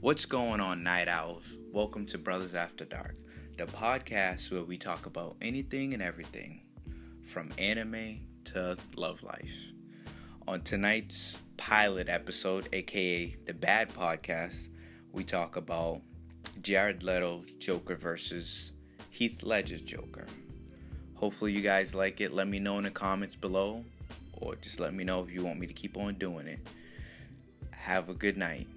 What's going on, night owls? Welcome to Brothers After Dark, the podcast where we talk about anything and everything, from anime to love life. On tonight's pilot episode, aka the Bad Podcast, we talk about Jared Leto's Joker versus Heath Ledger's Joker. Hopefully, you guys like it. Let me know in the comments below, or just let me know if you want me to keep on doing it. Have a good night.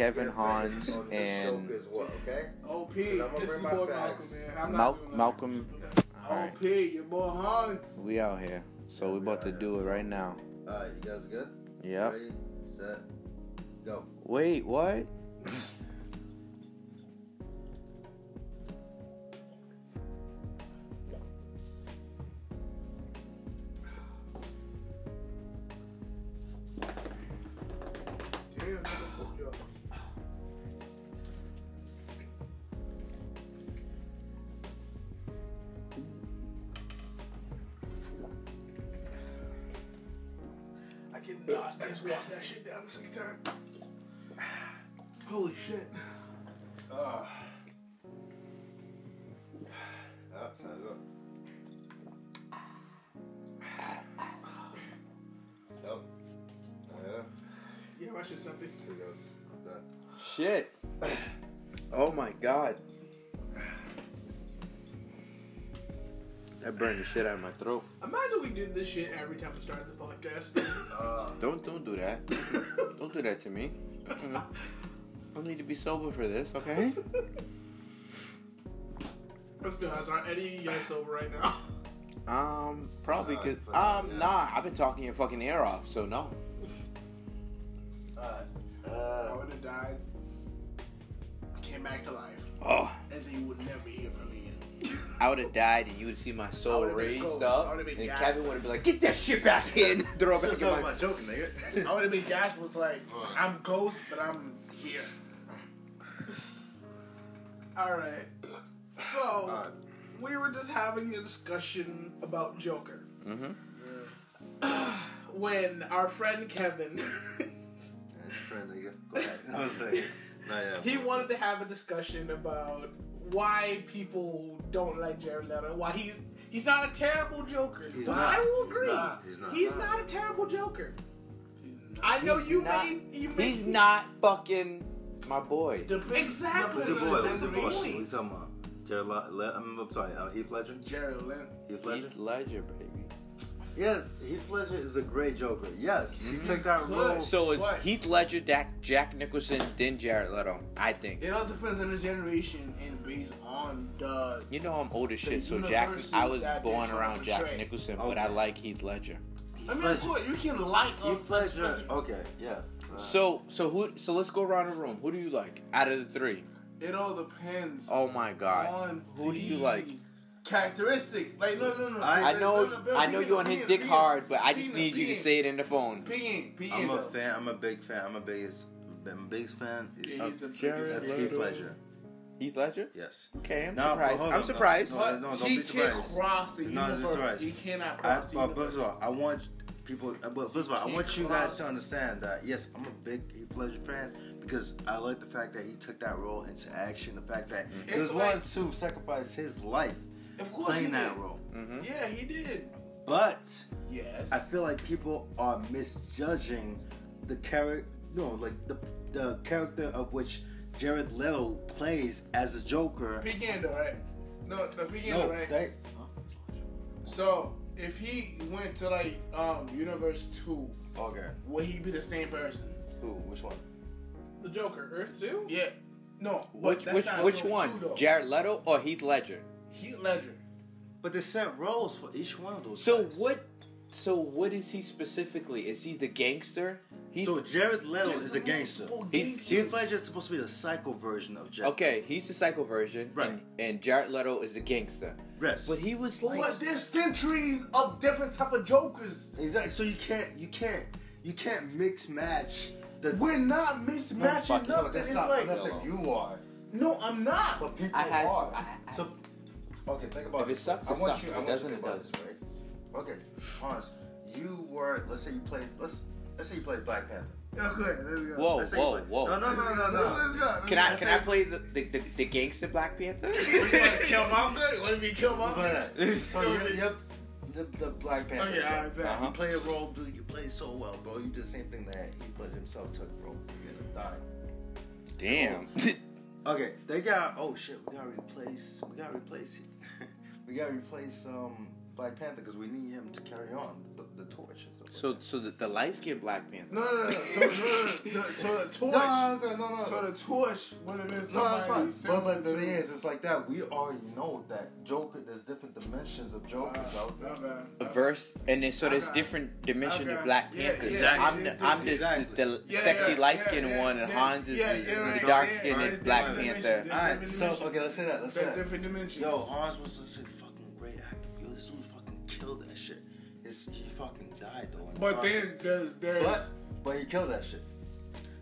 Kevin your Hans face on this and- well, okay? OP, this is bring your my boy facts. Malcolm, man. Mal- not doing that. Malcolm, Alright. OP, your boy Hans. we out here. So we about to do it right now. Alright, you guys good? Yep. Ready, set, go. Wait, what? Cannot just wash that shit down the second time. Holy shit. Ah. Ah, time's up. Yep. Yeah. Yeah, my shit's something. Here goes. Done. Shit. That burned the shit out of my throat. Imagine we did this shit every time we started the podcast. Uh, Don't don't do that. don't do that to me. Mm-mm. I need to be sober for this, okay? Let's be honest, aren't Eddie you guys sober right now? Um, probably Uh, cause but, um yeah. nah, I've been talking your fucking ear off, so no. Alright. I Uh, would have died, I came back to life, Oh, and then you would never I would have died and you would see my soul raised cold. Up, and gassed. Kevin would have been like, "Get that shit back in, throw it so, back so in am my." I joking, nigga? I would have been gassed was like, I'm ghost, but I'm here. Alright. So, Alright. we were just having a discussion about Joker. Mm-hmm. When our friend Kevin, friend, nigga. Go ahead. No, no, yeah. he wanted to have a discussion about why people don't like Jared Leto, why he's he's not a terrible Joker. He's Which not. I will He's agree. not. He's not. He's not a terrible Joker. I know He's you not- made you made He's not fucking my boy. the exactly. Who's the boy? That's Who's the the boy? What point. you talking about? Jared Le- Le- I'm, I'm sorry, uh, Heath Ledger? Jared Leto. Heath Ledger? Heath Ledger, baby. Yes, Heath Ledger is a great Joker. Yes, he took that role. So it's What? Heath Ledger, Jack, Jack Nicholson, then Jared Leto. I think. It all depends on the generation and based on the. You know I'm old as shit, so Jack. universe I was that they're born trying to around Jack portray. Nicholson, but I Okay. like Heath Ledger. I mean, of course, you can like a Heath Ledger. specific- Okay, yeah. Uh, So so who? So let's go around the room. Who do you like out of the three? It all depends Oh my god. on Who do you the like? Characteristics. Like no, no, no. I- I know No, no, no, I know Being- you on his dick being- hard, but I just being- need you to say it in the phone. Peeing, peeing. I'm a fan. I'm a big fan. I'm a biggest, my biggest fan is Yeah, of he's the Jared biggest- Heath Ledger. Heath Ledger? Yes. Okay, I'm No, surprised. hold I'm surprised. no, But no, don't he be can't cross the No, universe. surprised. He cannot I, cross the but universe. first of all, I want people. uh, But first of all, I want you guys to understand that yes, I'm a big Heath Ledger fan because I like the fact that he took that role into action. The fact that he was like- willing to sacrifice his life of course, playing he that role. Mm-hmm. Yeah, he did. But Yes. I feel like people are misjudging the character. No, like the the character of which Jared Leto plays as a Joker. Peekando, right? No, the Peekando, No, right? they, So if he went to like um Universe Two, okay. would he be the same person? Who? Which one? The Joker, Earth Two? Yeah. No. Which which which one? Jared Leto or Heath Ledger? Heath Ledger. But they set roles for each one of those. So guys. what? So what is he specifically? Is he the gangster? He's, So Jared Leto is a gangster. multiple He's- gangsters. Heath Ledger is supposed to be the psycho version of Jared. okay, he's the psycho version, Right. and, and Jared Leto is the gangster. Yes. But he was like, But there's centuries of different type of Jokers. exactly. So you can't, you can't, you can't mix match the. We're not No, mismatching fuck, no, nothing. that's It's not. like That's like you are. No, I'm not. But people I had to- are. I- I- so, okay, think about If it sucks, I it want sucks. you. If I it want you to doesn't, think it about does. this, right? Okay, Hans, you were. Let's say you played. Let's let's say you played Black Panther. Okay, let's go. Whoa, Let's whoa, whoa. No, no, no, no, no. Let's go. Let's Can. I can I play the the, the, the gangster Black Panther? You want to kill my good? You want me to kill my Look. So Go you, ahead. you have the, the Black Panther. Oh, yeah, I bet. Uh-huh. You play a role, dude. You play so well, bro. You did the same thing that he played himself took, bro. You gonna die. Damn. Okay, they got. Oh shit, we gotta replace. We gotta replace. we gotta replace um Black Panther because we need him to carry on the, the torch. And stuff so so the, the light skinned Black Panther. No, no, no. So, no, no, no. So the that. torch. no, no, no, no. So the torch would have been No, that's somebody fine. But, but the to- thing is, it's like that. We already know that Joker. There's different dimensions of Jokers Uh, out there. not bad. A verse, and then so there's Okay. different dimensions Okay. of Black Yeah, Panthers. yeah, I'm the, I'm the, exactly. the, the Yeah, sexy yeah, light yeah, skinned yeah, one, and yeah, Hans is yeah, the, yeah, the right, dark yeah, skinned right, Black Panther. Alright, so okay, let's say that. Let's say that. different dimensions. Yo, Hans was But there's there's there's But but he killed that shit.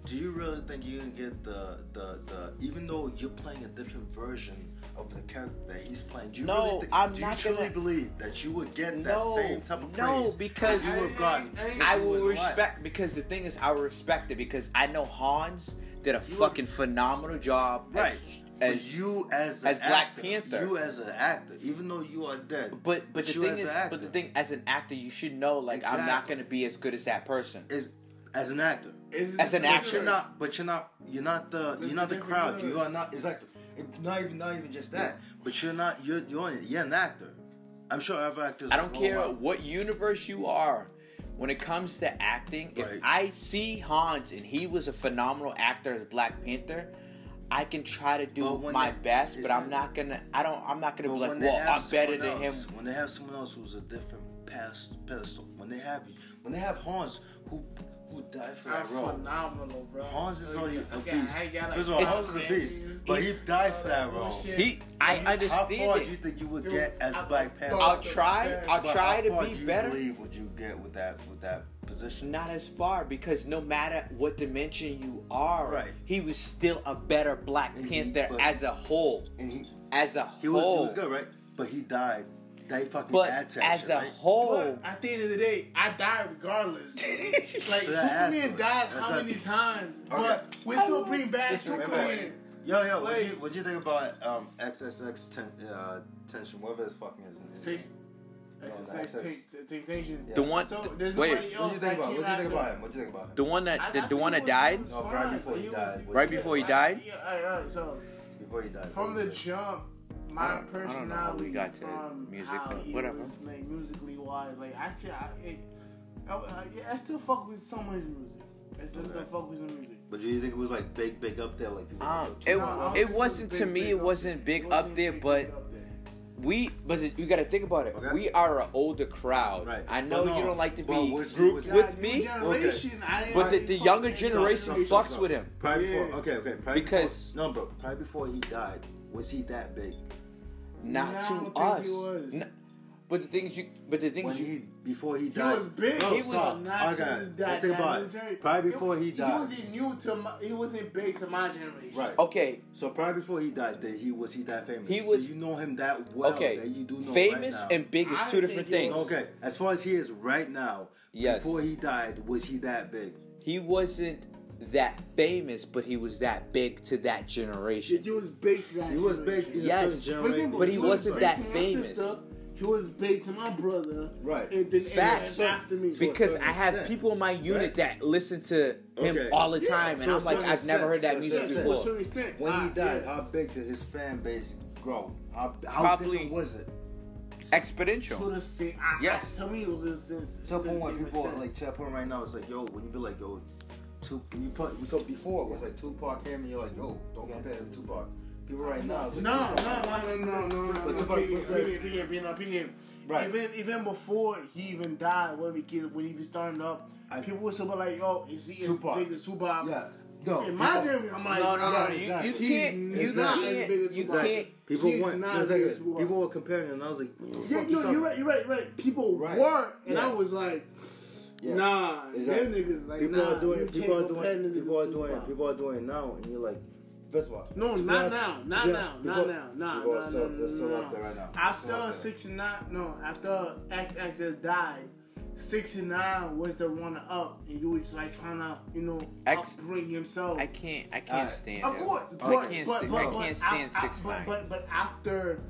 Do you really think you can get the the the even though you're playing a different version of the character that he's playing? Do you No, really think, I'm do not you truly gonna- believe that you would get that No, same type of no, praise? because- that you would have gotten. I- I- if I he was will alive? respect because the thing is, I respect it because I know Hans did a fucking phenomenal job. Right. As, But you as as an Black Panther. you as an actor, even though you are dead, but but the thing is, but the thing as an actor, you should know like I'm not gonna be as good as that person. is as an actor. Is it As an the But actor. you're not. But you're not. You're not the. It's You're not the different crowd. You are not. Exactly. It- Not even. Not even just that. But you're not. You're. You're. You're an actor. I'm sure other actors. I don't go care out. what universe you are. When it comes to acting, Right. if I see Hans and he was a phenomenal actor as Black Panther, I can try to do my they- best, but I'm not gonna. I don't. I'm not gonna be like, well, I'm better than him. When they have someone else who's a different past pedestal, when they have, when they have Hans who who died for that role. phenomenal, bro. Hans is So already a beast. I First of all, Hans is a beast, but he died for that role. He, I understand How understand far do you think you would get as Black Panther? I'll try. I'll But try how to far be do you better. Believe would you get with that with that position? Not as far because no matter what dimension you are, Right. he was still a better Black And he- Panther but- as a whole. And he As a he was whole. he was good, right? But he died. That he fucking But adds that as shit, a right? whole, But at the end of the day, I die regardless. like So that adds to Superman it. dies how not- many times, Okay. but we're still bring back Listen, Superman. Yo, yo, what Like- you what you think about um XSX ten, uh, tension? Whatever his fucking is. Six, No, exercise, temptation. Yeah. the one. So there's wait, What do you think that about? What do you think about him. him? What do you think about him? the one that the, the one that died. No, right before but he died. What Right before he died. Yeah, alright, alright, so Before he died. from what the do you think? jump, I my don't- I don't know how personality we got to from music, but whatever. was, like musically wise, like I can, I, it, I, I, yeah, I still fuck with some of his music. It's just Okay. still fuck with his music. But do you think it was like big, big up there? Like people Um, go, it No, it wasn't was to me. big It wasn't there. big It up there, big, but big up there. we. But you got to think about it. Okay. We are an older crowd. Right. I know no, you don't like to but be was- grouped was- with God, me, new generation, I but the, the younger generation that fucks with him. Probably Yeah. before, okay, okay. Probably Because- before, no, bro. Probably before he died, was he that big? Not Nah, I to don't think us. he was. N- but the things you. But the things When you. he before he died, He was big. No, he was stop. not Okay, to let's think about it. generation. Probably before he died. He wasn't new to my. He wasn't big to my generation. right? Okay, So probably before he died, that he was he that famous? He was- Do you know him that well? okay. That you do know Famous right now? and big is I two different things. was- Okay, as far as he is right now, Yes. before he died, was he that big? He wasn't that famous, but he was that big to that generation. He was big to that. He was big generation. in Yes. a certain For example, But he was wasn't big that famous. sister, he was big to my brother. Right. And then Facts. and after me. Because I have extent. people in my unit Right. that listen to him Okay. all the Yeah, time, to and a I'm like, I've never heard that extent, to a music certain to a before. certain extent. When he Ah, died, yeah. how big did his fan base grow? How, how Probably- different was it? to Exponential. the same. I, Yes. I, to me, it was just since. To a point where people like to a point right now, it's like yo, when you be like yo, two, you put so before it was like Tupac came and you're like yo, don't compare him to Tupac. People right now, like, No, no, no, no, no, no, But no. Tupac- Opinion, opinion, opinion, opinion, opinion. Right. Even even before he even died, when we kids, when he was starting up, I- people were still like, "Yo, is he as Tupac. big as Tupac?" yeah, no. In my people- I'm like, No, no, nah, no, yeah, you, exactly. you can't, you not can't, as big as you Tupac. can't. People He's went. not That's big as Tupac. people were comparing, and I was like, what the Yeah, fuck no, you you're right, you're right, you're right. People Right. were, and Yeah. I was like, Yeah. nah, Exactly. them niggas like, people nah, are doing you people can't are doing niggas people are to doing people are doing now and you're like First of all, No, to be not honest- now, not be- now, because- not now, nah, because nah, still- nah, they're still nah, up there right now. After up there. 69, no, after XX died, 69 was the runner up, and he was like trying to, you know, X- upbring himself. I can't. I can't Alright. stand. Of course, but, I can't. but, st- but, I can't stand af- six but, nine. but, but after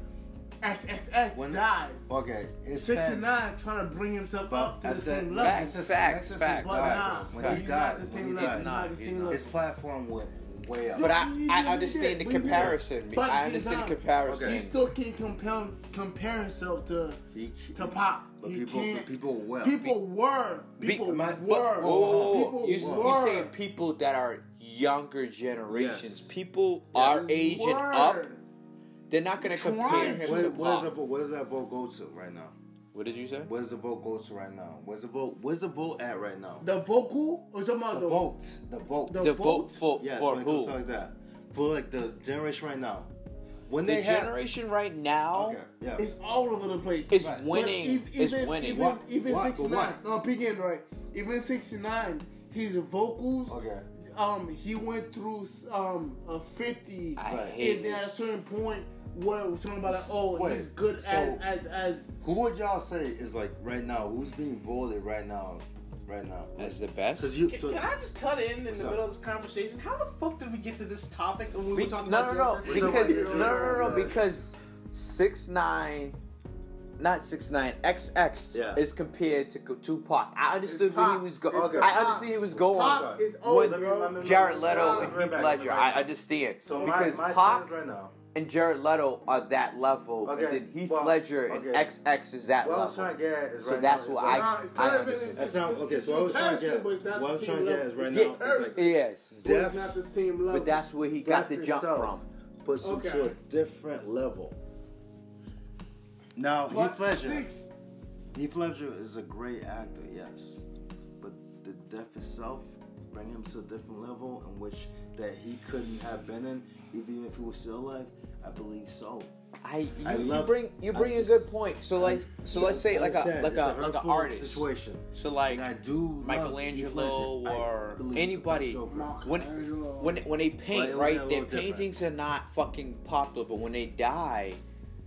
XXX When- died, Okay, it's fair. 69 trying to bring himself But up to the same level. Facts, Alexis- facts, Alexis facts. But died, nah, when he died, not the when same he level. died, He's not the same level. His platform went way up. But I, I understand the did, but he comparison. But I understand the not- comparison. He still can't compare compare himself to He- to pop. But he people, can't. but people were. People were. People my- were. but- But, oh, people you, you were. saying people that are younger generations, Yes. people our age and up, they're not going to Trying compare him Where, to where's the Pac. vote? Where does that vote go to right now? What did you say? Where's the vote go to right now? Where's the vote? Where's the vote at right now? The vocal or talking about The the, vote. The vote. The The vote vote? for yes, for when it comes who? to like that. For like the generation right now. When The they have generation right now Okay, yeah. It's all over the place. It's Right. winning. But Is even, winning. Even, What? even What? 69. What? No, begin right. Even 69, his vocals. Okay. Um, he went through um a 50, I hate and then at a certain point, where it was talking about like, oh, Wait, he's good so- as as as Who would y'all say is like right now? Who's being voted right now? Right now. as the best. Because you. Can, So, can I just cut in in What's the up? middle of this conversation? How the fuck did we get to this topic when we Be- were talking no, about no, no, Joker? Because what's no, up? no, no, no, because six nine, not six nine, XX Yeah. is compared to Tupac. I understood where he was going. Okay. I Pac. understood he was going. Pop is Let old, me- let me- Jared Leto and Right Heath Ledger. I understand so because my Pac stance right now. And Jared Leto are that level, Okay, and then Heath well, Ledger and okay. XX is that What I was level. trying to get at is So right that's what it's I- like- it's not I even- understand. That's not it's- okay. it's So what I was trying to comparison, get. but it's not What I was trying to get level. is right It's now. comparison. It's like Yes, But Death- not the same level. but that's where he got the jump from. Puts him Okay. to a different level. Now But Heath Ledger. six- Heath Ledger is a great actor, yes, but the death itself bring him to a different level in which that he couldn't have been in, even if he was still alive. I believe so. I you, I you love- bring you I bring a just- good point. So like so let's say like a Understand, like a like an artist. situation. So like And I do love Michelangelo or believe he's the anybody when when when they paint right, their little different. paintings are not fucking popular, but when they die,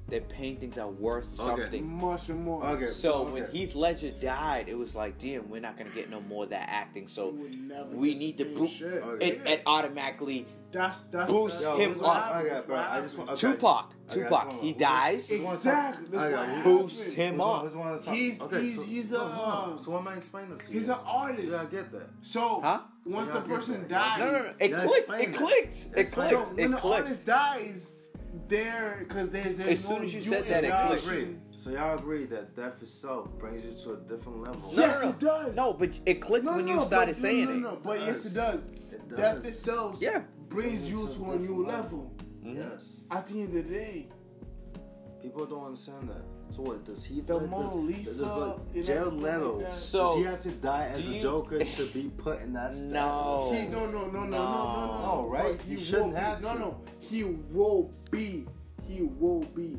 their paintings are worth Okay. something. much more. Okay. So okay. when Heath Ledger died, it was like, damn, we're not gonna get no more of that acting. So You would never we need to same boot. Okay. it, it automatically That's that's Boost that's him what up. happens, Okay, that's bro. I just want happens. okay. Tupac, Okay, Tupac, just he wanna- dies. Exactly, talk- that's I what got- Boost him Just up. just wanna talk- He's- okay, he's- so, he's a, um, So why am I explaining this? to He's an artist. Yeah, I get that. So Huh? once So the person that. dies, No, no, no. It clicked. It clicked. It Explain. so clicked. when It the clicked. artist dies, there because there's there's As no soon as you said that, it clicked. agree. So y'all agree that death itself brings you to a different level. No, Yes, no, no. it does. No, but it clicked No, when no, you but- started no, saying no, it. no, but yes, it does. does. It Death itself Yeah. Brings you to a new different level. Mhm. Yes. At the end of the day, People don't understand that. So what does he? The does, Mona does, Lisa does like and Jared Leto? like. So, does he have to die as do a you- Joker to be put in that status? No. he no no no no no no no No, right? But You he shouldn't will be- have No to. no, he will be. He will be.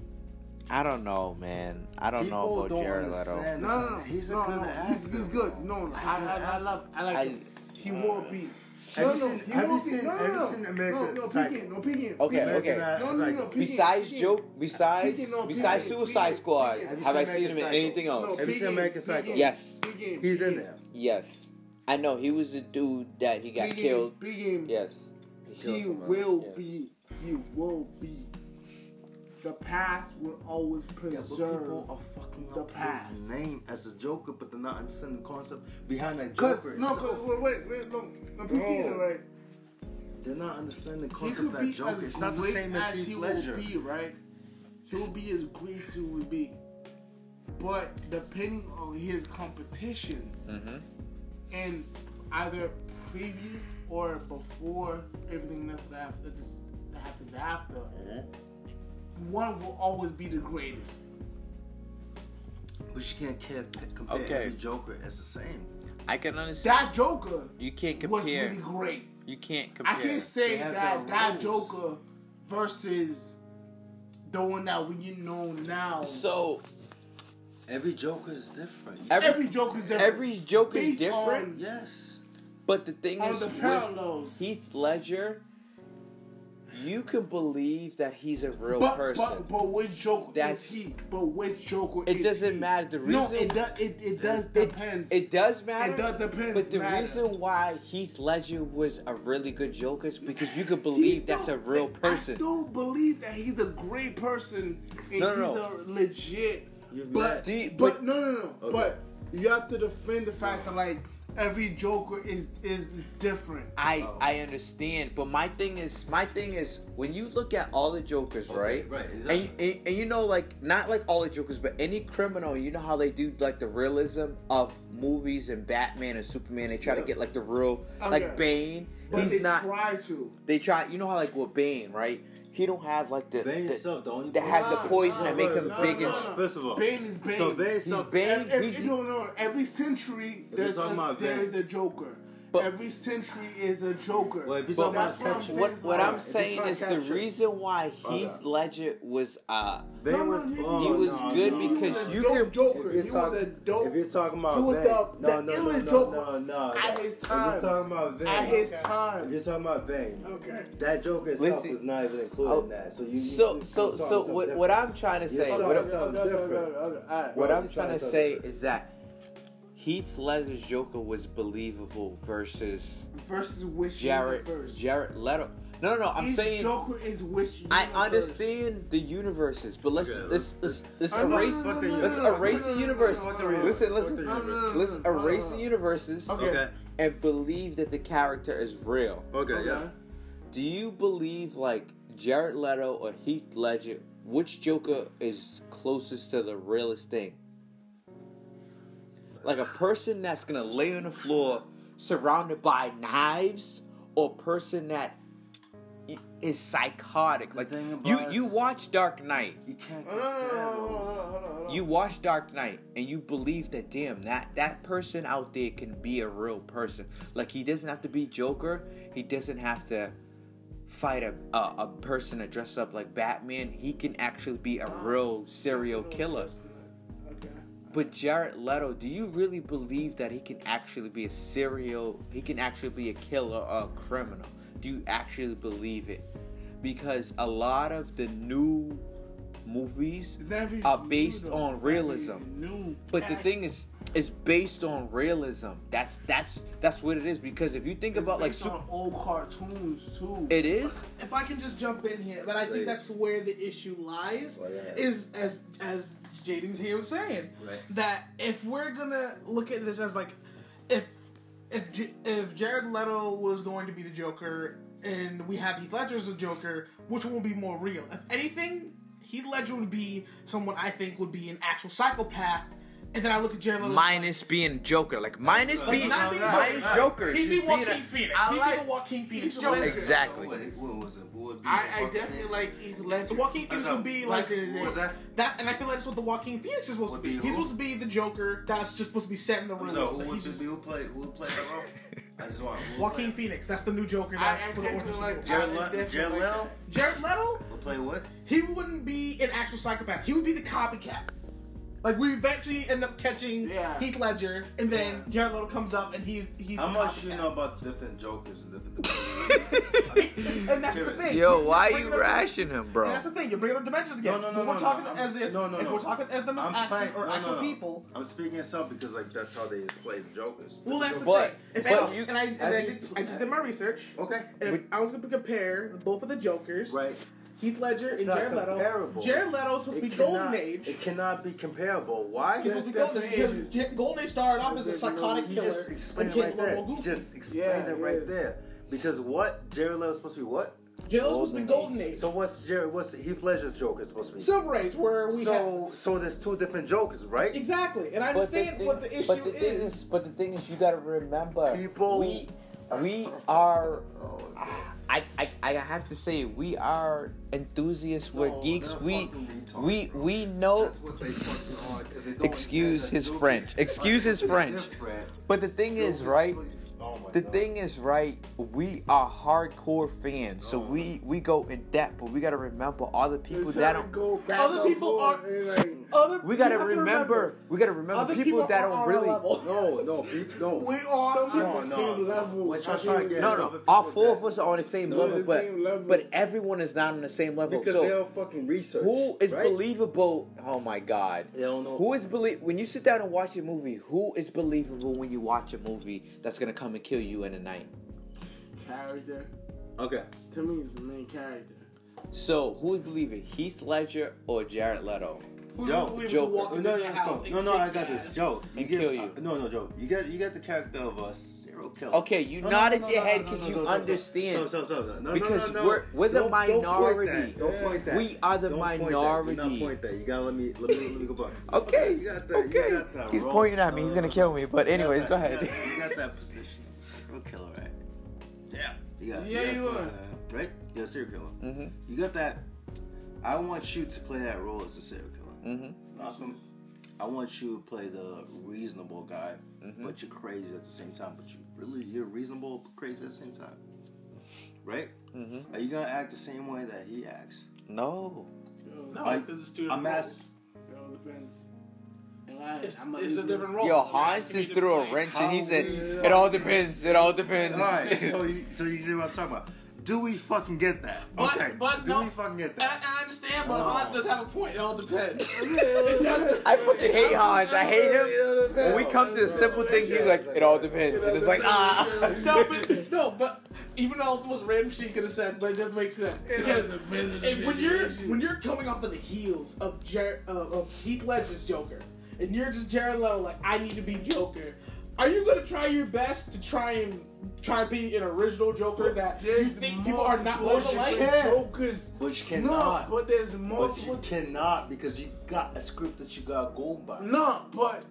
I don't know, man. I don't People know about don't Jared Leto. No, no, no. He's a no, good no. actor. He's, he's good. No, He's a I, I, I love. I like I- him. He will be. Have no, you no, seen- he have will you be. seen- no, have no, you no. seen American No, no, Psycho? Peeking, no, peeking. Okay, Peeking. okay. American No, no, no, Psycho. peeking, Besides peeking. Joke, besides Peeking, no, besides peeking, Suicide peeking, Squad, peeking. Have you have I seen seen him in American anything No, else? Have you seen peeking, American Psycho? peeking, Yes. peeking, He's in peeking. there. Yes, I know he was the dude that he got Peeking, killed. peeking. Yes, killed He someone. will Yes. be. He will be. The past will always Yeah, but preserve. people are fucking the up past. his name as a Joker, but they're not understanding the concept behind that Joker. no, itself. cause wait, wait, wait, no, no, peeking, Bro. right? They're not understanding the concept could of that Joker. It's not the same as as he Heath will be, right? He'll be as great as he will be, but depending on his competition mm-hmm. and either previous or before everything that's after that just- that happens after, one will always be the greatest. But you can't care, compare Okay. every Joker as the same. I can understand. That Joker You can't was compare. really great. You can't compare. I can't say that that roles. Joker versus the one that we you know now. So Every Joker is different. every every Joker is different. every joke is different. on- yes. But the thing on is, the with parallels. Heath Ledger, you can believe that he's a real but, person. But, but which Joker That's- is he? But which Joker It is doesn't he? matter. The reason no, it does. It, it does it, depends. it does matter. It does depend, But the matter. reason why Heath Ledger was a really good Joker is because you could He's believe that's still- a real I person. still believe that he's a great person and No, he's no, a legit. You've But, you- but but- no, no, no. Okay. But you have to defend the fact that like every Joker is is different. I Oh. I understand, but my thing is my thing is when you look at all the Jokers, Okay, right? right, And, exactly. and and you know like not like all the Jokers, but any criminal, you know how they do like the realism of movies and Batman and Superman. They try to get like the real Okay. like Bane. But He's they not. try to. They try. You know how like with Bane, right? He don't have like the. Bane the- himself, the only that has the poison that make him nah, big nah, and. nah. First of all, Bane is Bane. So Bane, He's so Bane. Every, every, he's- no, no. Every century there's you're a, about there Bane- a Joker. But- every century is a Joker. Well, if you're But that's what I'm saying. What what I'm saying is the reason why Heath Okay. Ledger was uh Bane No, no, was, he- oh, he was no, good no, because no. was a you dope can- Joker. If He you're was talking- a dope. If you're talking about he was Bane, the, no, the no, no, illest no, Joker no, no. at his If time. you're talking about Bane, at his Okay. if time. you're talking about Bane, Okay. that Joker itself Listen- was not even included Oh, in that. So you, you so you so starting so something what different. what I'm trying to You're say starting what, something I'm- something different. Alright. what Bro, I'm you're trying to something say different. is that Heath Ledger's Joker was believable versus Versus which Jared universe? Jared Leto. No, no, no. I'm Each saying Joker is which I understand the universes, but let's Okay, let's let's let's Uh, erase let's no, no, erase the no, universe. Listen, listen. Let's no, no, erase the universes Okay. Okay. and believe that the character is real. Okay. Okay. Yeah. Do you believe like Jared Leto or Heath Ledger? Which Joker is closest to the realest thing? Like a person that's gonna lay on the floor surrounded by knives, or a person that is psychotic. Like thing you, about you watch Dark Knight. You can't. You watch Dark Knight and you believe that damn that that person out there can be a real person. Like he doesn't have to be Joker. He doesn't have to fight a a, a person to dress up like Batman. He can actually be a real serial killer. Okay. But Jared Leto, do you really believe that he can actually be a serial? He can actually be a killer or a criminal? Do you actually believe it? Because a lot of the new movies are based though. on realism. knew. But the thing is, it's based on realism. That's that's that's what it is. Because if you think It's about like based super, on old cartoons too. it is. If I can just jump in here, but I think that's where the issue lies. Well, yeah. Is as as JD's here was saying Right. that if we're gonna look at this as like if if J- if Jared Leto was going to be the Joker and we have Heath Ledger as a Joker, which one would be more real? If anything, Heath Ledger would be someone I think would be an actual psychopath. And then I look at Jared Leto. Minus being Joker, like minus Like, being not being minus Joker. Joker. He'd be just being Joaquin a- Phoenix. I He'd like be the Joaquin Phoenix Joker. Exactly. Wait, what was it? What would be I, I definitely Phoenix? like Heath Ledger. The Joaquin Phoenix Like, would be like, like, what was that? that, and I feel like that's what the Joaquin Phoenix is supposed Would to be. be He's supposed to be the Joker that's just supposed to be set in the room. So who That would just- be who play who would play that role? I just want who would Joaquin play- Phoenix, that's the new Joker. I, That's I for the definitely Orange like Jared I Le- Jared Leto Jared Leto, would play what? he wouldn't be an actual psychopath. He would be the copycat. Like we eventually end up catching Yeah. Heath Ledger, and then Jared Leto comes up and he's he's How much copycat. you know about different Jokers and different? and that's the thing. Yo, You're why bringing you up- rashing him, And bro? that's the thing. You're bringing up dimensions again. No, no, no, When we're no, talking no, as if no, no, if no. we're talking as them as I'm actors playing, or no, actual no, no. people. I'm speaking of some because like that's how they display the Jokers. Well, that's the But- thing. If but I- you- and I, and I, you- did, I just did my research. okay. And if I was going to compare both of the Jokers, Right. Heath Ledger It's and not Jared Leto. Jared Leto is supposed to be Golden Age. It cannot be comparable. Why? He's supposed to be Golden Age because Golden Age started off as a There's no- psychotic He killer. just explained it right there. little goofy. just explained Yeah, it right yeah. there. Because what Jared Leto supposed to be what? Jared Leto's supposed to be Golden Golden Age. So what's Jared? What's Heath Ledger's Joker supposed to be? Silver Age, where we have so so there's two different Jokers, right? exactly, and I But the understand thing- what the issue but the thing is. is, but the thing is, you gotta remember, People- we we are. Oh, I, I I have to say, we are enthusiasts. We're No, geeks. We we bro. we know. That's what they fucking they don't Excuse his French. Excuse his French. But the thing is, right? Fucking- Oh The God. thing is, right? We are hardcore fans, so Oh. we we go in depth, but we gotta remember all the people They're that don't. go back Other people are- like, Other We gotta you have to remember. We gotta remember Other people, people that are don't really. level. No, no, people, no. we are Some on the no, same no. level. What y'all I trying to mean, get No, no. people All that- four of us are on the same They're level, the but same level. but everyone is not on the same level. Because so they don't fucking research. who is right? believable? Oh my god. They don't know. Who is believe when you sit down and watch a movie? Who is believable when you watch a movie that's gonna come and kill you in a night? character. Okay. To me, it's the main character. So who is believing? Heath Ledger or Jared Leto? Who's Joe, able to Joker. walk no, no, house no, no, no, I got this. ass? Joe, you And get, kill you. uh, no, no, Joe. You get, you get the character of a serial killer. Okay, you No, no, nodded no, your head because you no, no, understand. So, so, so, no, no, Because no, no, we're- we're the Don't- don't point minority. that. Don't point that. We are the Don't point that. minority. Do not point that. You gotta let me, let me, let me go back. Okay. You got that. okay. You got that He's wrong. pointing at me. He's gonna kill me. But anyways, go ahead. You got that position. Serial killer, right? Yeah. You got. Yeah, you are. Right? You're a serial killer. Mhm. You got that. I want you to play that role as a serial killer. Mhm. Malcolm, I want you to play the reasonable guy, Mhm. but you're crazy at the same time. But you really you're reasonable, but crazy at the same time, right? Mhm. Are you gonna act the same way that he acts? No. No, because it's two I'm different asking- It all depends. And I, roles. It's, it's a different role. Yo, You're Hans asking just threw a wrench and he said, "It all depends. It all depends." All right, so you, so you see what I'm talking about? Do we fucking get that? But- okay, but do no- we fucking get that? I understand, but Oh. Hans does have a point. It all depends. it does. I fucking hate Hans. I hate him. When we come to the simple things, he's like, "It all depends," and it's like, ah. no, but no, but even though it's the most random shit you could have said, but it does make sense because if, when you're when you're coming off of the heels of Jer- uh, of Heath Ledger's Joker, and you're just Jared Leto, like I need to be Joker. Are you gonna try your best to try and try to be an original Joker that you think people are not multiple going to like? can't. Jokers. But you No, cannot. but there's But multiple. you cannot because you got a script that you got to go by. No, but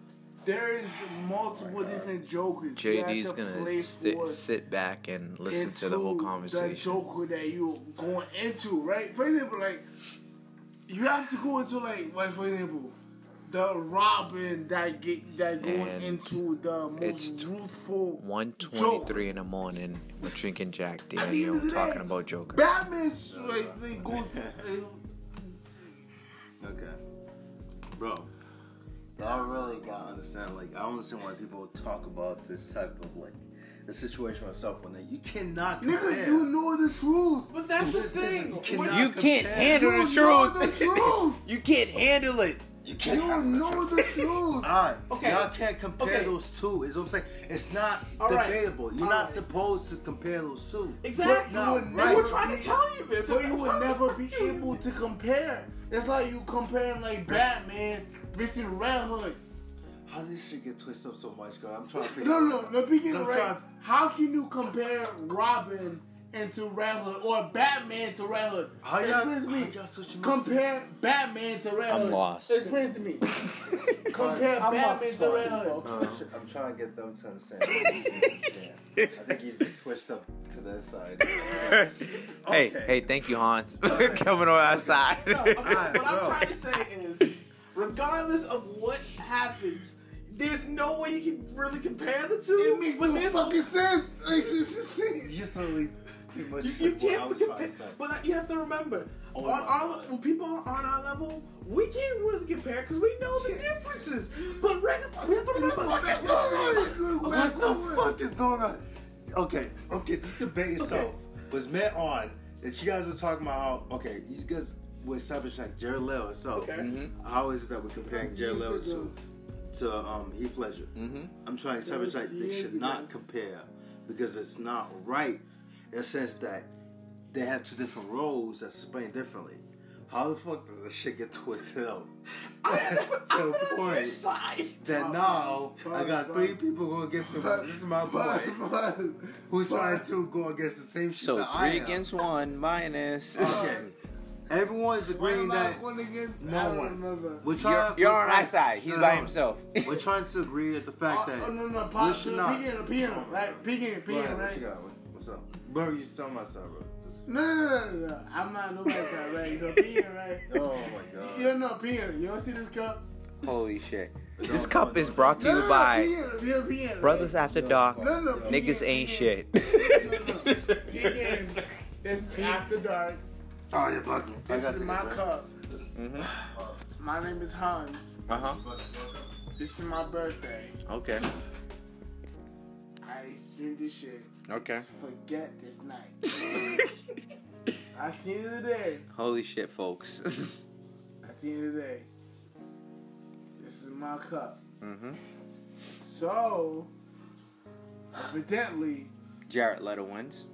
there is multiple oh different Jokers. You have JD's to gonna play sit, for sit back and listen to the whole into conversation. The Joker that you going into, right? For example, like you have to go into like, like for example, the Robin that get that going into the most tw- youthful. One twenty-three in the morning, we're drinking Jack At Daniel, of the talking day, about Joker. Batman's like thing goes. Okay. Bro. I really gotta understand, like, I don't understand why people talk about this type of, like, the situation myself when they, you cannot compare. Nigga, you know the truth. But that's the thing. you You can't handle You the know truth. the truth. you can't handle it. You You can't handle know the truth. Alright, Okay. y'all can't compare Okay. those two. Is what I'm saying. It's not All right. debatable. You're All not right. supposed to compare those two. Exactly. It's not would And we're trying to tell you this. So you would never be able to compare. It's like you comparing like Batman versus Red Hood. How does this shit get twisted up so much, girl? I'm trying to figure No, out. no, no. Begin right. How can you compare Robin into Red Hood or Batman to Red Hood? How y'all, Explain to how me. y'all Compare Batman to Red I'm Hood. lost. Explain to me. compare I'm Batman as to fuck, Red Hood. folks. Uh, I'm trying to get them to understand. yeah. I think you just switched up to this side. Hey, Okay. hey, thank you, Hans, coming on our side. No, okay, Alright, what I'm trying to say is, regardless of what happens, there's no way you can really compare the two. It makes no fucking sense. Like, you just saying. Just literally pretty much You, you what can't was trying compare, to say. but you have to remember, Oh on our God. people on our level, we can't really compare because we know the differences. But regular, we have to remember what that's going on. What the fuck is going on? Okay, okay, this debate itself was met on that you guys were talking about how, okay, you guys were establishing like Jared Leto itself. Okay. Mhm. How is it that we're comparing Jared Leto to, to um, Heath Ledger? Mhm. I'm trying to establish like they should not compare because it's not right in the sense that they have two different roles that's explained differently. How the fuck does this shit get twisted up? I'm to the on your point side. that now I got three people going against me. but This is my boy who's trying to go against the same shit So that I three am. against one minus. Okay. Uh, Everyone's Why agreeing that going against? no I don't one. we're You're, trying. you're we're- on our side. He's no, by himself. We're trying to agree at the fact oh, that Oh, no, no, we pop, should no, not. piano, piano, right? Piano, Go piano, ahead, what right? you got? What- What's up, bro? You tell my son, bro. Just- No, no, no, no, no. I'm not nobody's side, right? You know, piano, right? Oh my god. You don't know piano. You don't see this cup? Holy shit. This don't- cup don't- is don't- brought to you no, by no, PN, PN, Brothers After Dark. No, no, Niggas PN, ain't PN. shit. PN. This is after dark. Oh, you're bugging. This is my get back. cup. hmm My name is Hans. Uh huh. This is my birthday. Okay. I drink this shit. Okay. Forget this night. At the end of the day, Holy shit, folks. at the end of the day, this is my cup. hmm So, evidently, Jared Leto wins.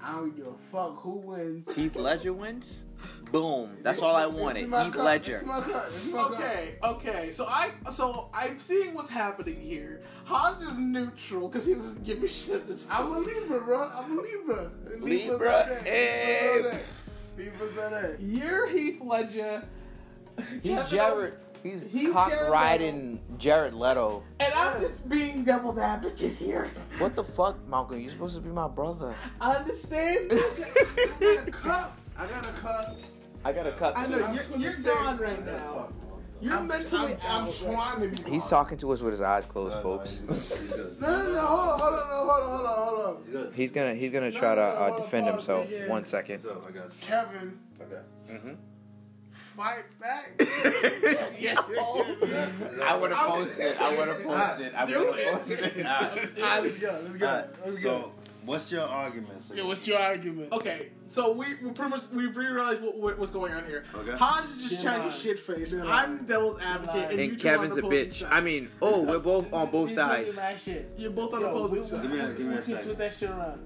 I don't give a fuck who wins. Heath Ledger wins. Boom. That's all I This is wanted. my Heath cup. Ledger. This is my cup. This is my cup. Okay, okay. So I, so I'm seeing what's happening here. Hans is neutral because he doesn't give a shit at this I'm a. Libra, bro. I'm a Libra. Libra, hey. Libras are there. Libras are there. You're Heath Ledger. He's Kevin- Jared. He's, He's cock Jared riding Jared Leto. And I'm just being devil's advocate here. What the fuck, Malcolm? You're supposed to be my brother. I understand. I got a cup. I got a cup. I got a cup. I know you're, you're gone right now. You're I'm- mentally. I'm- I'm, I'm trying to be. He's talking to us with his eyes closed, No, no, folks. he's good. He's good. No, no, no. Hold on, hold on, hold on, hold on, hold on. He's good. He's gonna he's gonna try to no, no, uh, hold on, defend pause, himself. yeah. One second. So, I got you. Kevin, Okay. Mm-hmm. fight back. yeah. I would have posted. I would have posted. I would have posted. Alright, let's go. Let's go. Alright, Let's so, go. What's your argument? Sig? Yeah, what's your argument? Okay, so we, we pretty much we realized what, what, what's going on here. Okay. Hans is just You're trying to get shit faced. You're I'm lying. devil's advocate, and, And two are on Kevin's a bitch. side. I mean, oh, we're both on both He's sides. shit. you're both on Yo, opposing we- sides. Give me a- give me a second. tweet that shit around.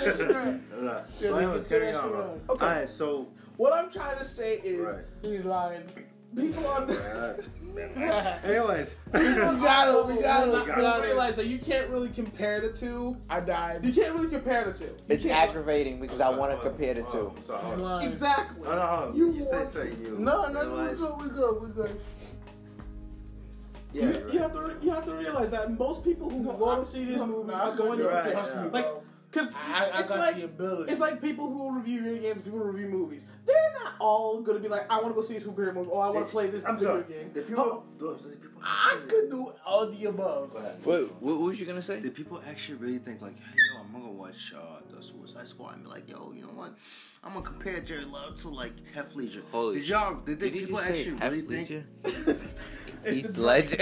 Alright, So, anyways, carry on, bro. Okay. Alright, so, What I'm trying to say is, right. He's lying. People on. Alright. Anyways. We got it, we got it, we got it. realize that you can't really compare the two. I died. You can't really compare the two. You It's can't- aggravating because I want to compare the two. I'm sorry, He's hold on. lying. Exactly. No, no. You You say want say to- you. No, no, no, we realize- good, we good, we good. Yeah, you, you're you right. have to you have to realize that most people who go to see these movies are going to right, trust yeah. me. Like, cause I, I got like the ability. it's like people who review video games, people who review movies. They're not all gonna be like, I want to go see a superhero movie, or I want to play this I'm video sorry. game. The people, those- the people I could do all the above. Go ahead. What, what was you gonna say? Did people actually really think like, hey, yo, I'm gonna watch uh, the Suicide Squad and be like, yo, you know what? I'm gonna compare Jared Leto to like Hef Ledger. Holy did y'all? Did, Did people just say actually Heath really think? Ledger? It's Heath the Ledger.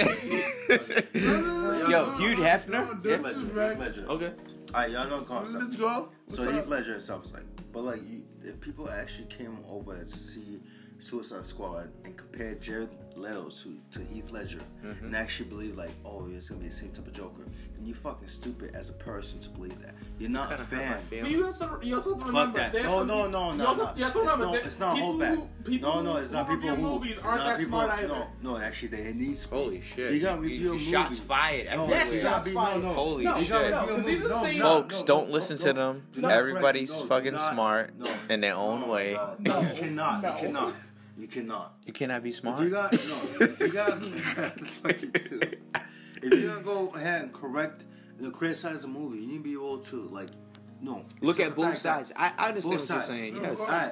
No, no, no, Yo, no, Hugh no, Hefner? no, Heath this Ledger. is Heath right. Ledger. okay. Alright, y'all know the concept. Let's go. So What's Heath up? Ledger itself is like, but like, you, if people actually came over to see Suicide Squad and compared Jared Leto to, to Heath Ledger Mm-hmm. and actually believe like, oh, it's gonna be the same type of Joker, then you're fucking stupid as a person to believe that. You're not a Kinda fan. But you have to you also have to Fuck remember that. there's No, some no, no, you also- no. You have to It's remember no- that it's not people hold back. who people No, no, who- it's not people who. movies aren't that people, smart either. No, no, actually, they need to. Holy shit. You gotta You- review a you shots fired No. Yes, you gotta shots be- fired. No, no. Holy No, shit. gotta no, review a 'cause these are the No, same- Folks, don't listen to them. Everybody's correct- no, do fucking smart in their own way. No. You cannot. You cannot. You cannot. You cannot be If smart. you got no, you got that's fucking too. If you're gonna go ahead and correct, you know, criticize a movie, you need to be able to like, no. Look at both sides. I, I understand Both what you're saying. No, Yes. of. Alright.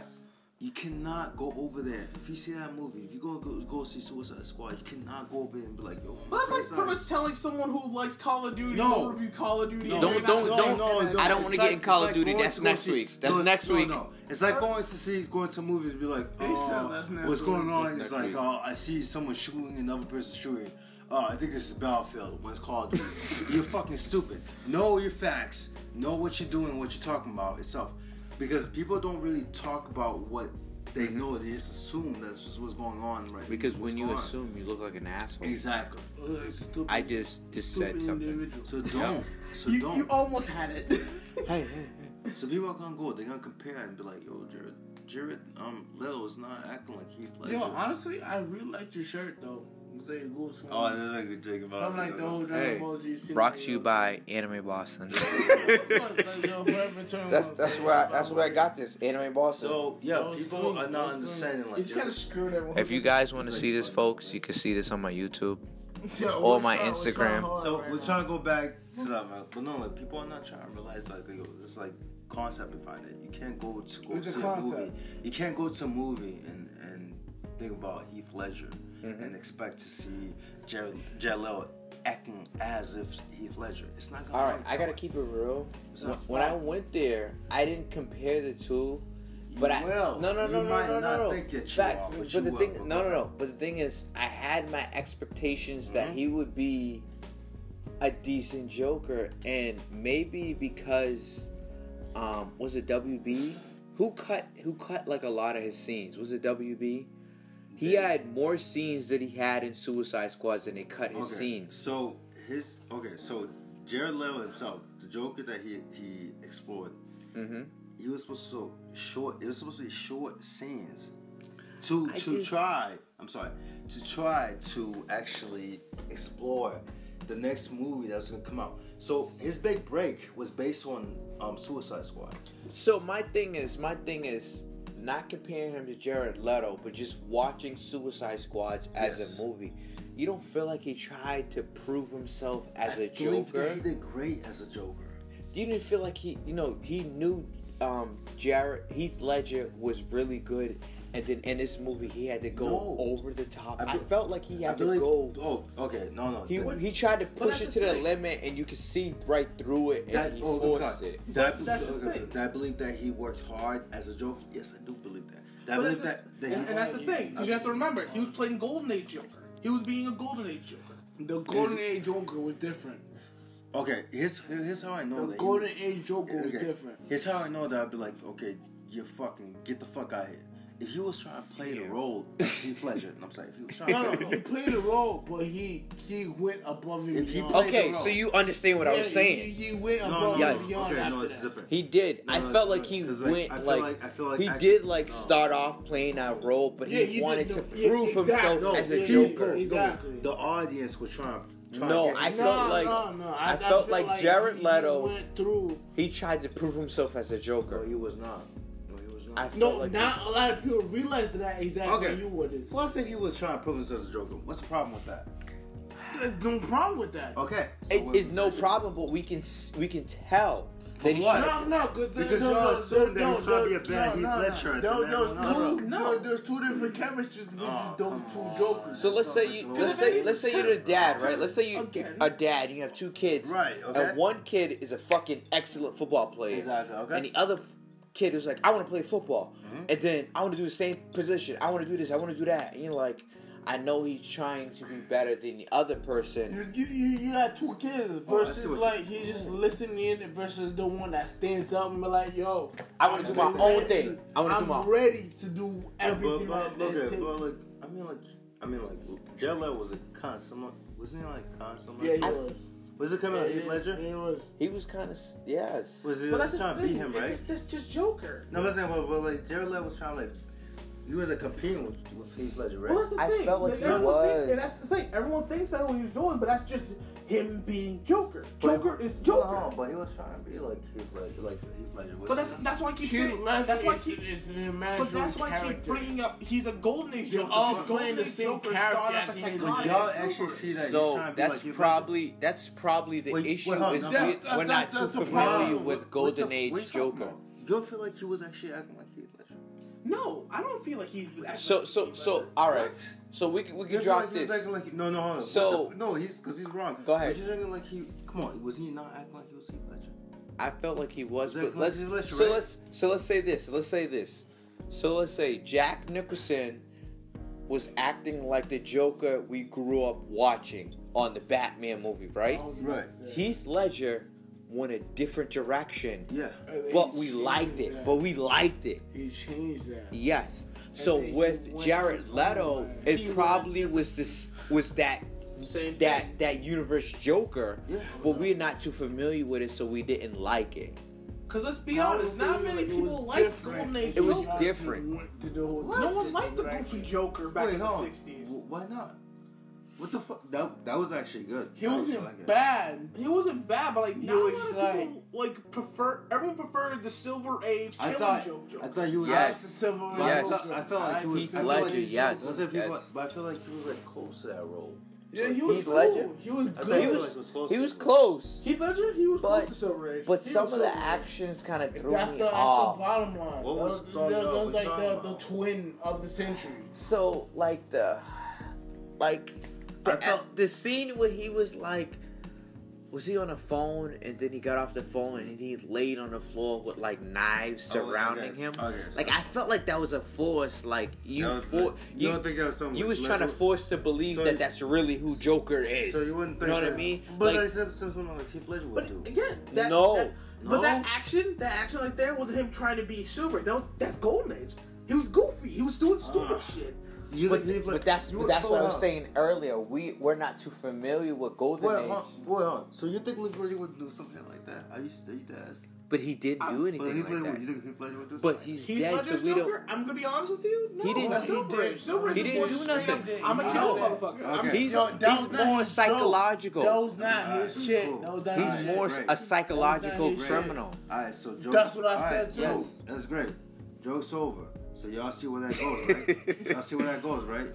You cannot go over there. If you see that movie, if you go go, go see Suicide Squad, you cannot go over there and be like, yo. Well, that's like pretty much telling someone who likes Call of Duty No. go review Call of Duty. No. Don't- they're not don't- don't- in it. I don't wanna get in Call it's of Duty. That's next see- week's. That's no, next no, week. No, It's like going to see, going to movies and be like, oh, what's going on? It's like, week. oh, I see someone shooting, another person shooting. Oh, I think this is Battlefield. When it's Call Duty, you're fucking stupid. Know your facts. Know what you're doing, what you're talking about itself, because people don't really talk about what they know. They just assume that's just what's going on right. Because what's when you going on. assume, you look like an asshole. exactly. Ugh, stupid, I just just said something. individual. So don't. So You, don't. you almost had it. Hey, hey, So people are gonna go. They're gonna compare and be like, "Yo, Jared, Jared, um, Leto is not acting like Heath Ledger." Yo, honestly, I really liked your shirt though. Say it oh, I didn't like a joke about. I'm like the whole Hey, Dragon Ball Z. cinema, brought to you by Anime Boston. That's that's that's where I, that's where I got this Anime Boston. So yeah, people cool. are not understanding like just kind of screwed everyone. if you guys want to see this, folks, you can see this on my YouTube. Yo, or my trying- we're Instagram. So right we're now. trying to go back to that, man. But no, like people are not trying to realize like yo, it's like concept behind it. You can't go to go What's the see a movie. You can't go to a movie and and think about Heath Ledger Mhm. and expect to see Jared, Jared Leto acting as if Heath Ledger. It's not gonna. Be All right, I gotta keep it real. It's When, when I went there, I didn't compare the two. You I will. no no You no no no no no. think that you Fact, are, but but you the will, thing but no no no. But the thing is, I had my expectations that Mhm. he would be a decent Joker, and maybe because um was it WB who cut who cut like a lot of his scenes? Was it WB? He Yeah. had more scenes that he had in Suicide Squads than they cut his Okay, scenes. So his okay, so Jared Leto himself, the Joker that he he explored, Mm-hmm. he was supposed to short. It was supposed to be short scenes to I to just- try. I'm sorry to try to actually explore the next movie that's gonna come out. So his big break was based on um, Suicide Squad. So my thing is, my thing is not comparing him to Jared Leto, but just watching Suicide Squads as Yes. a movie. You don't feel like he tried to prove himself as I a Joker. He did great as a Joker. You didn't feel like he, you know, he knew um, Jared Heath Ledger was really good, and then in this movie he had to go No. over the top. I I, felt like he I had to believe. go. Oh, okay. No, no. He, that- he tried to push it to the thing. limit, and you could see right through it, and That, he oh, forced God. it. Did I, that's the okay, thing. did I believe that he worked hard as a Joker? Yes, I do believe that. Did I believe that's that, that and, and that's the thing, because you have to remember, he was playing Golden Age Joker. He was being a Golden Age Joker. The Golden Age Joker was different. Okay, here's here's how I know The that. Golden he, Age Joker was different. Here's how I know that I'd be like, okay, you fucking get the fuck out of here. If he was trying to play the Yeah. role of Heath Ledger, and I'm sorry, if he was trying No, to no, play he the role, played a role, but he he went above and If he beyond. Okay, so you understand what I was saying. He, he went no, above no, and Yes. beyond okay, no, it's that. different. He did. No, I felt like he like, went I feel like, like- I feel like he act- did like no. start off playing that role, but Yeah, he, he wanted to the- yeah, prove exactly. himself No, as a Joker. Exactly. The audience was trying. trying No, I him. felt like- no, no. I, I felt feel like Jared he, Leto- He went through. He tried to prove himself as a No, Joker. he was not. I felt No, like not a lot of people realize that exactly Okay. you would it. So let's say he was trying to prove himself as a Joker. What's the problem with that? There's no problem with that. Okay. so it what is was no the- problem, but we can we can tell that From he what? tried- No, no, cause Because no, y'all no, assume that no, he's trying to be a bad Heath no, Ledger at No, no, no, No, no, no. no. There's two different chemistries between Oh, those two jokers. So let's say you let's say let's say you're a dad, right? Let's say you Again. a dad, and you have two kids, Right, okay. and one kid is a fucking excellent football player, Exactly, okay. and the other kid is like, I want to play football, Mm-hmm. and then I want to do the same position, I want to do this, I want to do that, and you're like, I know he's trying to be better than the other person. You, you, you, you got two kids Oh, I versus what you- like he's just listening in versus the one that stands up and be like, yo, I wanna do my I'm own ready- thing. I wanna do I'm ready to do everything but, that, that it okay, takes. but like, I mean, like, I mean, like, Jared was a con similar. Wasn't he like con similar? yeah, he I- was. Was it coming out yeah, Heath Ledger? Yeah, he was. He was kind of yes. Was he But like, that's trying to beat him, right? Just, that's just Joker. No, I'm saying, but, but like, Jared Leto was trying to like, he was like competing with, with Heath Ledger, right? Well, that's the I thing. felt like Like, he everyone think- was. and that's the thing. Everyone thinks that's what he was doing, but that's just him being Joker. But- Joker is Joker. No, but he was trying to be like Heath Ledger, like Heath Ledger. But that's that's why I keep saying. That's why I is, keep. is an But that's why I keep bringing up. He's a Golden Age You're Joker. all because playing Golden the Age same Joker character started at off as the end of the psychotic day. y'all actually see that. So trying to that's like Heath probably that's probably the Wait, issue wait, is on, we, no, That's- we're not too familiar with Golden Age Joker. Do You feel like he was actually acting like Heath Ledger? No, I don't feel like he's. So like so Heath so Ledger. all right. What? So we can we can drop like this. acting like no, no, hold on. So- the f- no, he's because he's wrong. Go ahead. Was you acting like he? Come on, was he not acting like he was Heath Ledger? I felt like he was, Was but let's Heath Ledger, so right? let's so let's say this. Let's say this. So let's say Jack Nicholson was acting like the Joker we grew up watching on the Batman movie, right? I was about Right. Heath Ledger went a different direction, Yeah. And but we liked it. that. But we liked it. he changed that. Yes. So with Jared Leto, He it went probably was this was that Same that thing. that universe Joker, Yeah. but we're not too familiar with it, so we didn't like it. Because let's be honest, not many was people like different. Golden Age It was different. Went to the whole No one liked the goofy Joker back Wait, in the '60s. Why not? What the fuck? That that was actually good. He wasn't actually like it. bad. He wasn't bad, but like He not a lot like- people like prefer. Everyone preferred the Silver Age I thought Joke Joker. I thought he was. Yes. Like the Silver But Yes. I, felt, I felt like he was. Heath I feel like Ledger, he- yes, Let's say people, but I feel like he was like close to that role. Yeah, he was Heath cool. Ledger? He was good. He was- like it was close He to was close, Heath Ledger, he was But- close to Silver Age. but He some of the Silver actions kind of threw That's me the, that's the bottom line. What was Those- going those- on? like the, the twin of the century. So like the, like I the, felt- the scene where he was like, was he on the phone and then he got off the phone and he laid on the floor with like knives Oh, surrounding okay. him. Okay, so- Like I felt like that was a force. Like you, was for, the- you, you don't think that was something you was like- trying to force to believe so that that's really who Joker is. So you wouldn't think You know what I mean? But Like- like, some, some, something like Heath Ledger would But do. again, that, No. that- No? but that action, that action right there wasn't him trying to be Silver. That was that's Golden Age. He was goofy. He was doing stupid Ah. shit. You But, think Heath but that's you but that's what I was on. saying earlier. We we're not too familiar with Golden Wait, Age, hold, wait, hold on. So you think Heath Ledger would do something like that? I used to, I used to ask. but he didn't do But anything like that. you think Heath Ledger would do But something? he's Heath dead, Ledger's so we don't. I'm gonna be honest with you. No, He didn't- that's he Silver did. Age. Silver He didn't do just nothing. I'm a He killer, did. motherfucker. I'm Okay. He's, Yo, that he's was more psychological. That was not Alright, his shit. cool. That was not he's his shit. more Great. a psychological Great. criminal. All right, so jokes. That's what I all said, right, too. Yes. That's great. Joke's over. So y'all see where that goes, right? y'all see where that goes, right?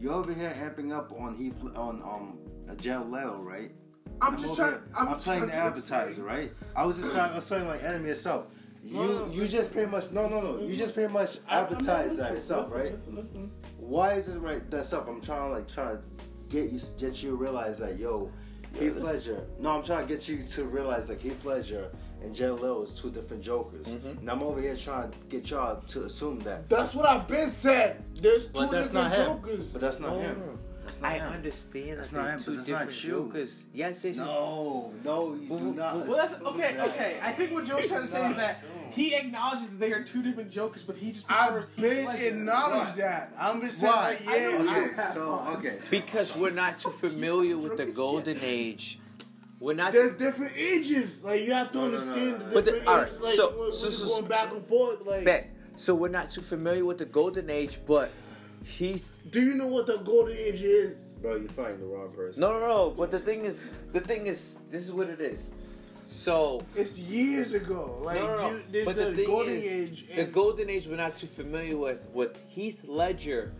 You over here amping up on Heath on um a Jared Leto, right? I'm just trying. here- I'm, I'm just playing trying the to advertiser, right? I was just trying. I was playing like enemy itself. You No, no, you just pretty much no no no. You just pretty much I- advertise that listening. itself, Listen, right? Listen, listen. Why is it right? That's up. I'm trying to like trying to get you get you to realize that yo, Heath Ledger. No, I'm trying to get you to realize like Heath Ledger and Jared Leto is two different Jokers. Mm-hmm. And I'm over here trying to get y'all to assume that. That's what I've been said. There's two But that's different not him. jokers. But that's not No, him. That's not I him. understand That's not they're him, but two that's not different you. jokers. Yes, it's No, no, you Well, do not. well, Well, that's okay. that. Okay, I think what Joe's trying to say is that he acknowledges that they are two different Jokers, but he just prefers I've been acknowledged that. I'm just saying, Why? like, I know yeah, you Okay, have so one. okay. because we're not too familiar with the golden age. We're not. there's different ages. Like you have to No, no, no, understand no. the But the- different alright. Like so- when- so- when so- going back and forth. Like, Bet. So we're not too familiar with the golden age, but Heath. do you know what the golden age is? Bro, you're fighting the wrong person. No, no, no. But the thing is, the thing is, this is what it is. So It's years ago. Like no, no, no. you- there's but the, the thing golden is, age. the golden age we're not too familiar with. With Heath Ledger,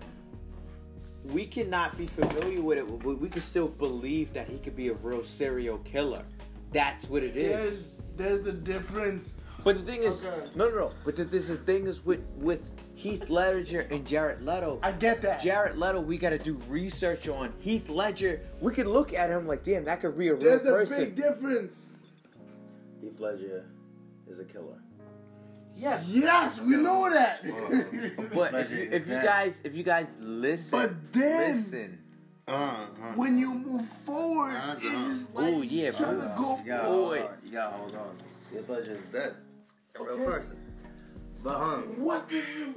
we cannot be familiar with it, but we can still believe that he could be a real serial killer. That's what it is. There's there's the difference. But the thing is, Okay. no, no, no. But the, this the thing is with with Heath Ledger and Jared Leto. I get that. Jared Leto, we got to do research on Heath Ledger. We can look at him like, damn, that could be a real There's a big difference. Heath Ledger is a killer. Yes. Yes, we know that. But if you, if you guys if you guys listen, But then- listen, Uh-huh. when you move forward, Uh-huh. it's like Ooh, yeah, trying bro. to go You gotta Oh, hold on. You gotta hold on. Heath Ledger is dead. A real Okay. person. But um, What did you?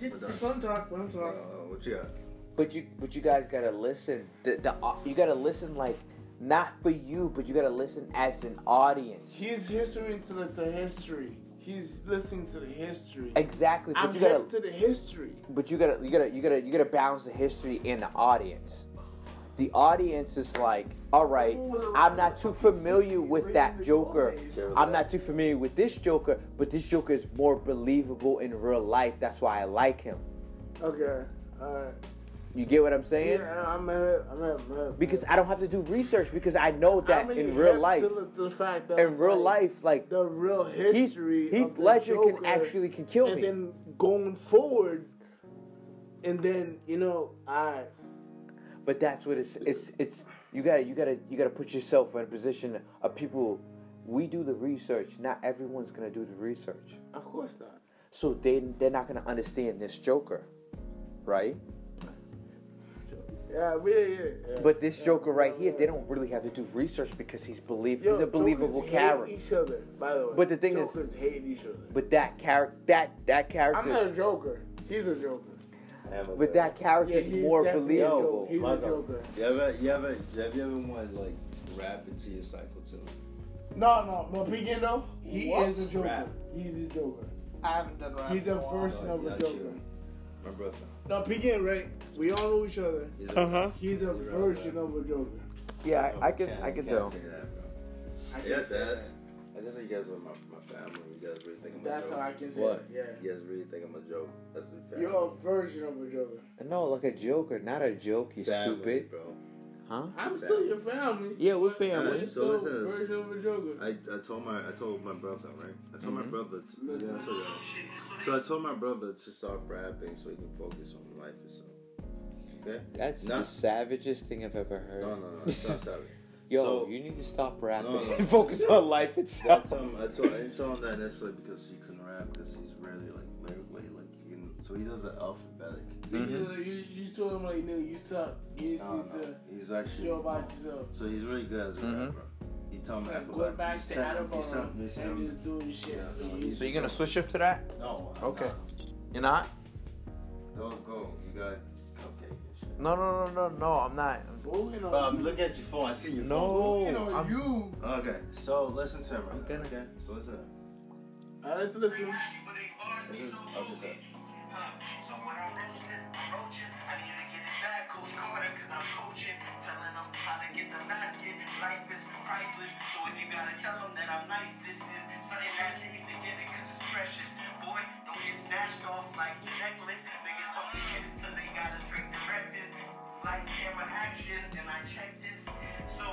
Just, just let him talk. Let him uh, talk. what you got? but you but you guys gotta listen. The, the uh, you gotta listen like not for you, but you gotta listen as an audience. He's history to the, the history. He's listening to the history. Exactly, but I'm you gotta to the history. but you gotta you gotta you gotta you gotta balance the history and the audience. The audience is like, all right, I'm not too familiar with that Joker. I'm not too familiar with this Joker, but this Joker is more believable in real life. That's why I like him. Okay. Alright. You get what I'm saying? Yeah, I'm hip. I'm hip. Because I don't have to do research because I know that in real life, To the, to the fact that in real like life, like the real history. Heath the Ledger can actually can kill and me. And then going forward, and then you know, I But that's what it's it's it's you gotta you gotta you gotta put yourself in a position of people. We do the research. Not everyone's gonna do the research, of course not. so they they're not gonna understand this Joker, right? Yeah, yeah, yeah. yeah. But this Yeah, Joker right here, they don't really have to do research because he's believe Yo, he's a believable Jokers hate character. Each other, by the way. But the thing is- Jokers hate each other. But that character, that that character, I'm not a Joker. He's a Joker. but that character is he's more believable. Joker. He's My a God. Joker. You ever, you ever, have you ever wanted like rap into your cycle too? No, no, but Begin though. He What? is a Joker. Rap. He's a Joker. I haven't done rap. He's in a while. version oh, of a Yeah, Joker. My brother. No, begin right. We all know each other. He's a, Uh-huh. He's a version of a Joker. Yeah, I, I can I can tell. say. I can Yes, say that's. that. I guess you guys are my, my family. You guys really think I'm a joke. That's joke. how I can say What? it. Yeah. You guys really think I'm a joke. That's the family. You're a version of a Joker. No, like a Joker, not a joke. You family, stupid. bro. Huh? I'm still your family. Yeah, we're family. you're So still it says- version of a Joker. I, I told my I told my brother right. I told Mhm. my brother. To, yeah, I told you. So I told my brother to stop rapping so he can focus on life itself. Okay. That's No. the savagest thing I've ever heard. No, no, no. It's not savage. Yo, So- you need to stop rapping No, no. and focus on life I itself. told I told, I didn't tell him that necessarily because he couldn't rap because he's really like lyrically like he can, so he does the alphabetic. So Mhm. you, you, you told him like, nigga, you suck. You just No, need no, to he's actually show about yourself. so he's really good as a Mhm. rapper. He told me Like, that going back to sent- Attleboro and just doing shit. Yeah, no, You- So you're gonna switch up to that? No. I'm Okay. not. You're not? Don't go. You got cupcake. No, no, no, no, no. I'm not. Moving on. But I'm looking at your phone. I see your No, you know, I'm- you. Okay, so listen to him. Right Okay. okay. So listen. Alright, let's listen. This is okay. So. When I'm roasting, I'm roaching, I need to get it back, Coach Carter, cause I'm coaching, telling them how to get the basket. Life is priceless, so if you gotta tell them that I'm nice, this is something that you need to get it, cause it's precious. Boy, don't get snatched off like your necklace. Niggas talking shit until they gotta straight direct this. Lights, camera, action, and I check this. So,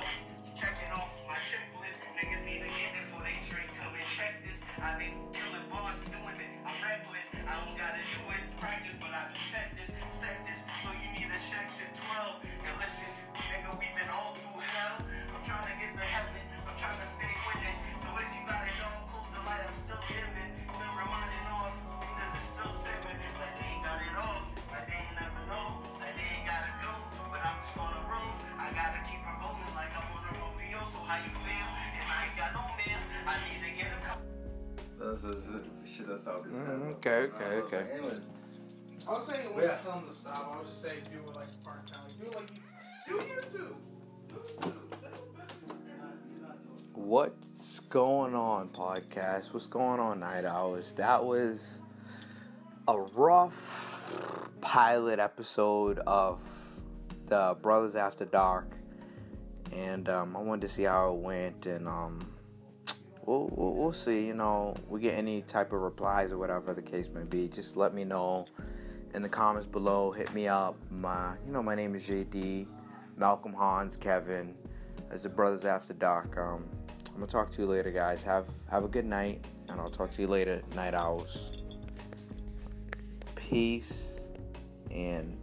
checking off my checklist. Niggas need to get it before they straight come and check this. I been killing bars, doing it. I'm reckless. I don't gotta do it, practice, but I perfect this, set this. So you need a section 12. And listen, nigga, we been all through hell. I'm trying to get to heaven. I'm trying to stay winning. So if you got it that's a shit. That's how it's Mm, okay, okay, okay. Anyways, I was saying when Yeah. you tell to stop, I was just saying do it like part time. Do it like you do you too. Do it too. That's what- What's going on, podcast? What's going on, Night Hours? That was a rough pilot episode of the Brothers After Dark, and um, I wanted to see how it went, and um, we'll, we'll, we'll see. You know, we get any type of replies or whatever the case may be. Just let me know in the comments below. Hit me up. My, you know, my name is JD, Malcolm Hans, Kevin. As the Brothers After Dark. Um, I'm gonna talk to you later, guys. Have have a good night, and I'll talk to you later, night owls. Peace and